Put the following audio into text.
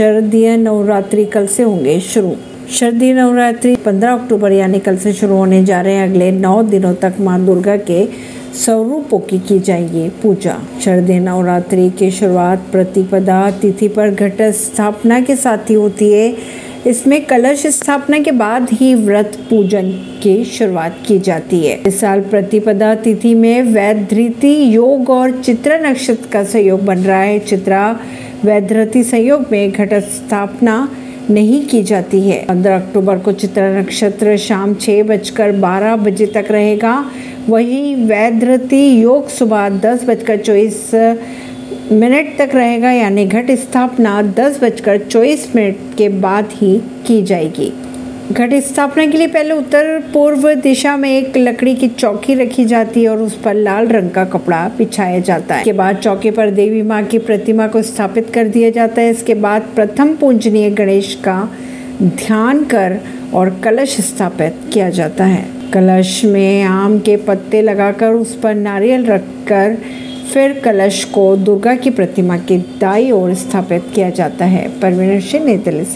शरदीय नवरात्रि कल से होंगे शुरू। शरदीय नवरात्रि 15 अक्टूबर यानी कल से शुरू होने जा रहे हैं। अगले नौ दिनों तक माँ दुर्गा के स्वरूपों की की जाएगी पूजा। शरदीय नवरात्रि की शुरुआत प्रतिपदा तिथि पर घट स्थापना के साथ ही होती है। इसमें कलश स्थापना के बाद ही व्रत पूजन की शुरुआत की जाती है। इस साल प्रतिपदा तिथि में वैधृति योग और चित्रा नक्षत्र का सहयोग बन रहा है। चित्रा वैधृति संयोग में घट स्थापना नहीं की जाती है। पंद्रह अक्टूबर को चित्र नक्षत्र शाम छः बजकर बारह बजे तक रहेगा। वही वैधरती योग सुबह दस बजकर चौबीस मिनट तक रहेगा, यानी घट स्थापना दस बजकर चौबीस मिनट के बाद ही की जाएगी। घट स्थापना के लिए पहले उत्तर पूर्व दिशा में एक लकड़ी की चौकी रखी जाती है और उस पर लाल रंग का कपड़ा बिछाया जाता है। इसके बाद चौकी पर देवी माँ की प्रतिमा को स्थापित कर दिया जाता है। इसके बाद प्रथम पूजनीय गणेश का ध्यान कर और कलश स्थापित किया जाता है। कलश में आम के पत्ते लगाकर उस पर नारियल रखकर फिर कलश को दुर्गा की प्रतिमा के दाई ओर स्थापित किया जाता है। परवीन सिंह नई दिल्ली